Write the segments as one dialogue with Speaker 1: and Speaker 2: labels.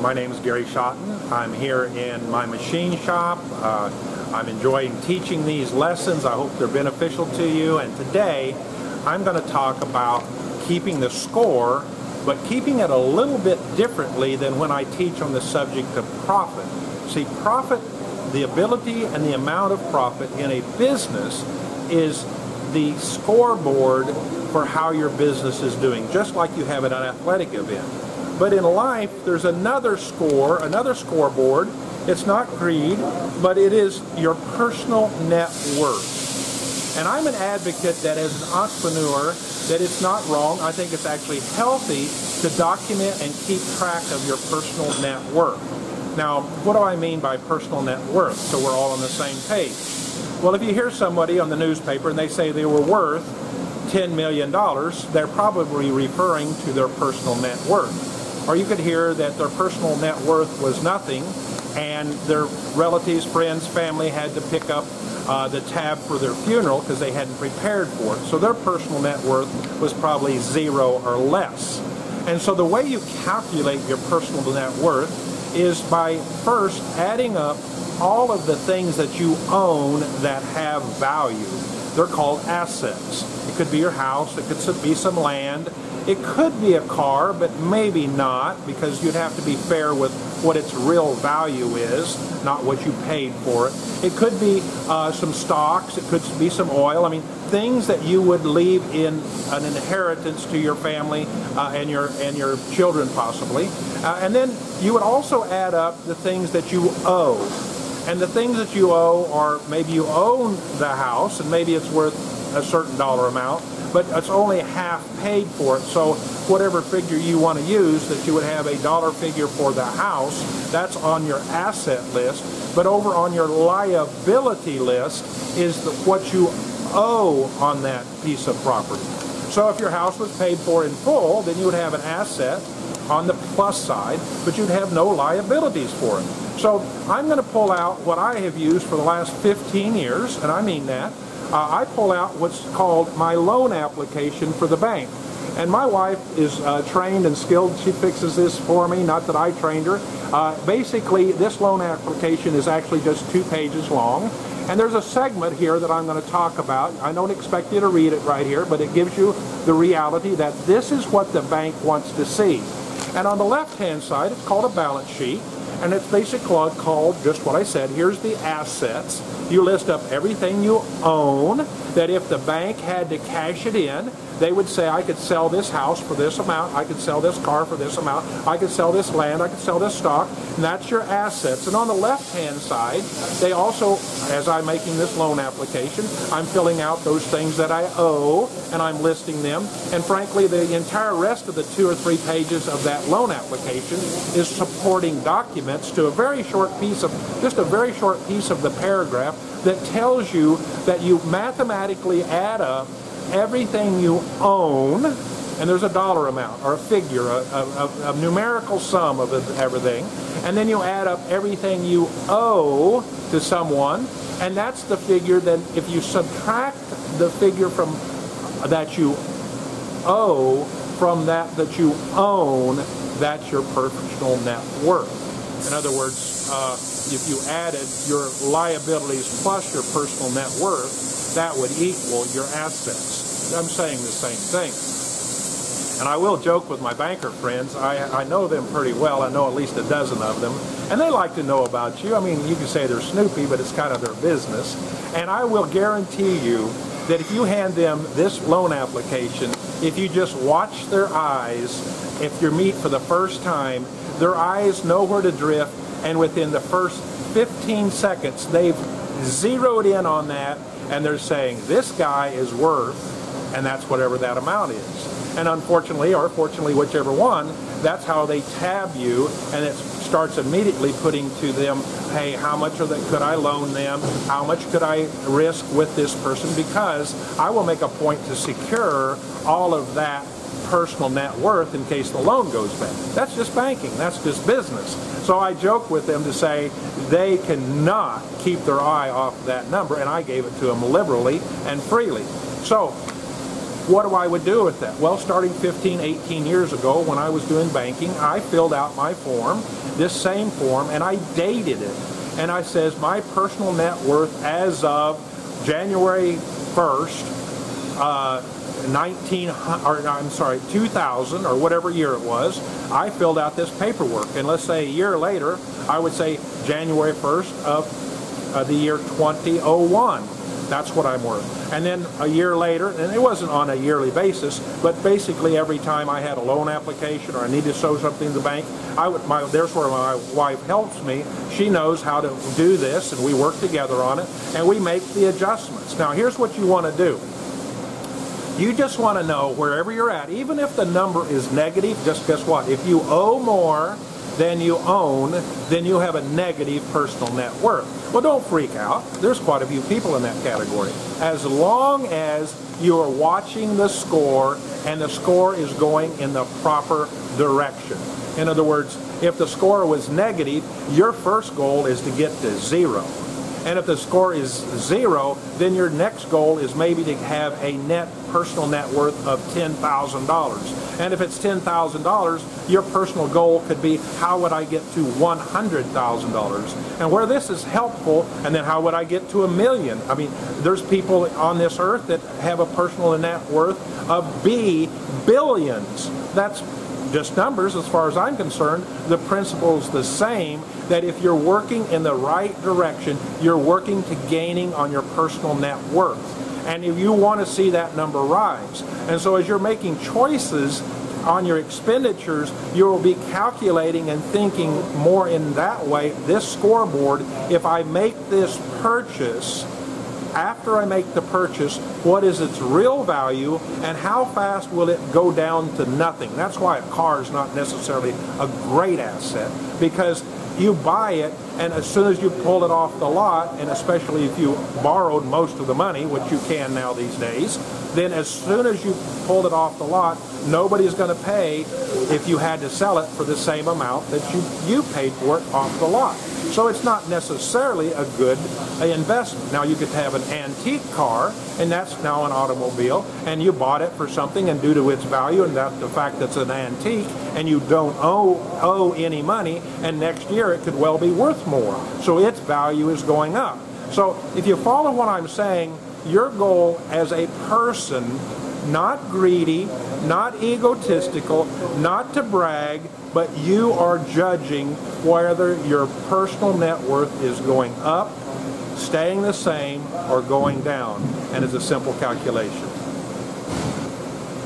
Speaker 1: my name is Gary Schotten. I'm here in my machine shop. Uh, I'm enjoying teaching these lessons. I hope they're beneficial to you. And today, I'm going to talk about keeping the score, but keeping it a little bit differently than when I teach on the subject of profit. See, profit, the ability and the amount of profit in a business is the scoreboard for how your business is doing, just like you have at an athletic event. But in life, there's another score, another scoreboard. It's not greed, but it is your personal net worth. And I'm an advocate that as an entrepreneur, that it's not wrong. I think it's actually healthy to document and keep track of your personal net worth. Now, what do I mean by personal net worth? So we're all on the same page. Well, if you hear somebody on the newspaper and they say they were worth $10 million, they're probably referring to their personal net worth. Or you could hear that their personal net worth was nothing and their relatives, friends, family had to pick up uh, the tab for their funeral because they hadn't prepared for it. So their personal net worth was probably zero or less. And so the way you calculate your personal net worth is by first adding up all of the things that you own that have value. They're called assets. It could be your house, it could be some land, it could be a car, but maybe not, because you'd have to be fair with what its real value is, not what you paid for it. It could be uh, some stocks, it could be some oil. I mean, things that you would leave in an inheritance to your family uh, and your and your children possibly. Uh, and then you would also add up the things that you owe. And the things that you owe are maybe you own the house and maybe it's worth a certain dollar amount but it's only half paid for it. So whatever figure you want to use, that you would have a dollar figure for the house, that's on your asset list. But over on your liability list is the, what you owe on that piece of property. So if your house was paid for in full, then you would have an asset on the plus side, but you'd have no liabilities for it. So I'm going to pull out what I have used for the last 15 years, and I mean that, uh, I pull out what's called my loan application for the bank. And my wife is uh, trained and skilled. She fixes this for me, not that I trained her. Uh, basically, this loan application is actually just two pages long. And there's a segment here that I'm going to talk about. I don't expect you to read it right here, but it gives you the reality that this is what the bank wants to see. And on the left-hand side, it's called a balance sheet and it's basically called just what I said. Here's the assets. You list up everything you own that if the bank had to cash it in, they would say, I could sell this house for this amount, I could sell this car for this amount, I could sell this land, I could sell this stock, and that's your assets. And on the left-hand side, they also, as I'm making this loan application, I'm filling out those things that I owe, and I'm listing them. And frankly, the entire rest of the two or three pages of that loan application is supporting documents to a very short piece of, just a very short piece of the paragraph that tells you that you mathematically add up everything you own, and there's a dollar amount or a figure, a, a, a, numerical sum of everything, and then you add up everything you owe to someone, and that's the figure that if you subtract the figure from that you owe from that that you own, that's your personal net worth. In other words, uh, if you added your liabilities plus your personal net worth, that would equal your assets. I'm saying the same thing. And I will joke with my banker friends. I, I know them pretty well. I know at least a dozen of them. And they like to know about you. I mean, you can say they're snoopy, but it's kind of their business. And I will guarantee you that if you hand them this loan application, if you just watch their eyes, if you meet for the first time, their eyes know where to drift, and within the first 15 seconds, they've zeroed in on that and they're saying this guy is worth, and that's whatever that amount is. And unfortunately, or fortunately, whichever one, that's how they tab you, and it starts immediately putting to them, hey, how much of that could I loan them? How much could I risk with this person? Because I will make a point to secure all of that personal net worth in case the loan goes bad. That's just banking. That's just business. So I joke with them to say they cannot keep their eye off that number, and I gave it to them liberally and freely. So what do I would do with that? Well, starting 15, 18 years ago when I was doing banking, I filled out my form, this same form, and I dated it. And I says my personal net worth as of January 1st, uh, 19, or I'm sorry, 2000 or whatever year it was, I filled out this paperwork. And let's say a year later, I would say January 1st of uh, the year 2001. That's what I'm worth. And then a year later, and it wasn't on a yearly basis, but basically every time I had a loan application or I needed to show something to the bank, I would, my, there's where my wife helps me. She knows how to do this, and we work together on it, and we make the adjustments. Now, here's what you want to do. You just want to know wherever you're at, even if the number is negative, just guess what? If you owe more than you own, then you have a negative personal net worth. Well, don't freak out. There's quite a few people in that category. As long as you are watching the score and the score is going in the proper direction. In other words, if the score was negative, your first goal is to get to zero. And if the score is zero, then your next goal is maybe to have a net personal net worth of $10,000. And if it's $10,000, your personal goal could be how would I get to $100,000? And where this is helpful, and then how would I get to a million? I mean, there's people on this earth that have a personal net worth of B billions. That's just numbers as far as I'm concerned. The principle is the same that if you're working in the right direction, you're working to gaining on your personal net worth. And if you want to see that number rise. And so as you're making choices on your expenditures, you will be calculating and thinking more in that way. This scoreboard, if I make this purchase, after I make the purchase, what is its real value and how fast will it go down to nothing. That's why a car is not necessarily a great asset because you buy it and as soon as you pull it off the lot and especially if you borrowed most of the money which you can now these days then as soon as you pulled it off the lot nobody's going to pay if you had to sell it for the same amount that you you paid for it off the lot so it's not necessarily a good uh, investment. Now you could have an antique car, and that's now an automobile, and you bought it for something, and due to its value and that the fact that it's an antique, and you don't owe owe any money, and next year it could well be worth more. So its value is going up. So if you follow what I'm saying, your goal as a person not greedy, not egotistical, not to brag, but you are judging whether your personal net worth is going up, staying the same, or going down. And it's a simple calculation.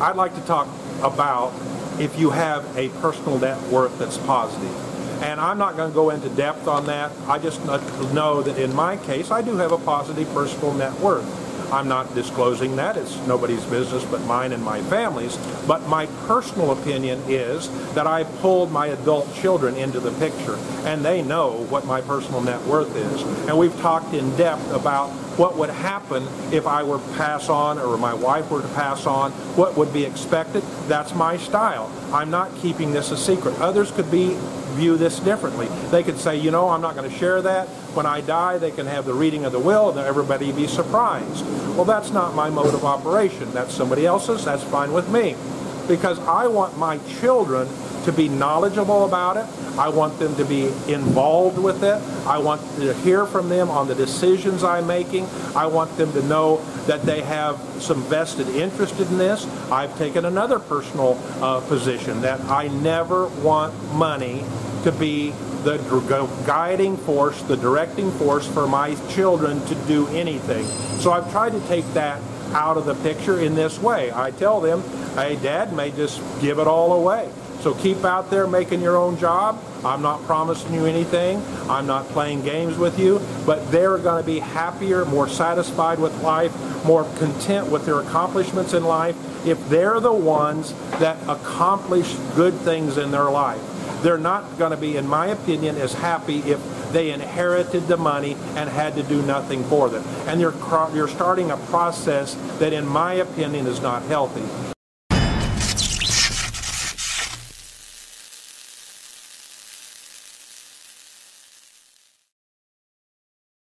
Speaker 1: I'd like to talk about if you have a personal net worth that's positive. And I'm not going to go into depth on that. I just know that in my case, I do have a positive personal net worth. I'm not disclosing that. It's nobody's business but mine and my family's. But my personal opinion is that I pulled my adult children into the picture, and they know what my personal net worth is. And we've talked in depth about what would happen if I were to pass on or my wife were to pass on, what would be expected. That's my style. I'm not keeping this a secret. Others could be view this differently. They could say, you know, I'm not going to share that. When I die, they can have the reading of the will and everybody be surprised. Well, that's not my mode of operation. That's somebody else's. That's fine with me. Because I want my children to be knowledgeable about it. I want them to be involved with it. I want to hear from them on the decisions I'm making. I want them to know that they have some vested interest in this. I've taken another personal uh, position that I never want money to be the guiding force, the directing force for my children to do anything. So I've tried to take that out of the picture in this way. I tell them, hey, Dad may just give it all away. So keep out there making your own job. I'm not promising you anything. I'm not playing games with you, but they're going to be happier, more satisfied with life, more content with their accomplishments in life if they're the ones that accomplish good things in their life. They're not going to be, in my opinion, as happy if they inherited the money and had to do nothing for them. And you're, you're starting a process that, in my opinion, is not healthy.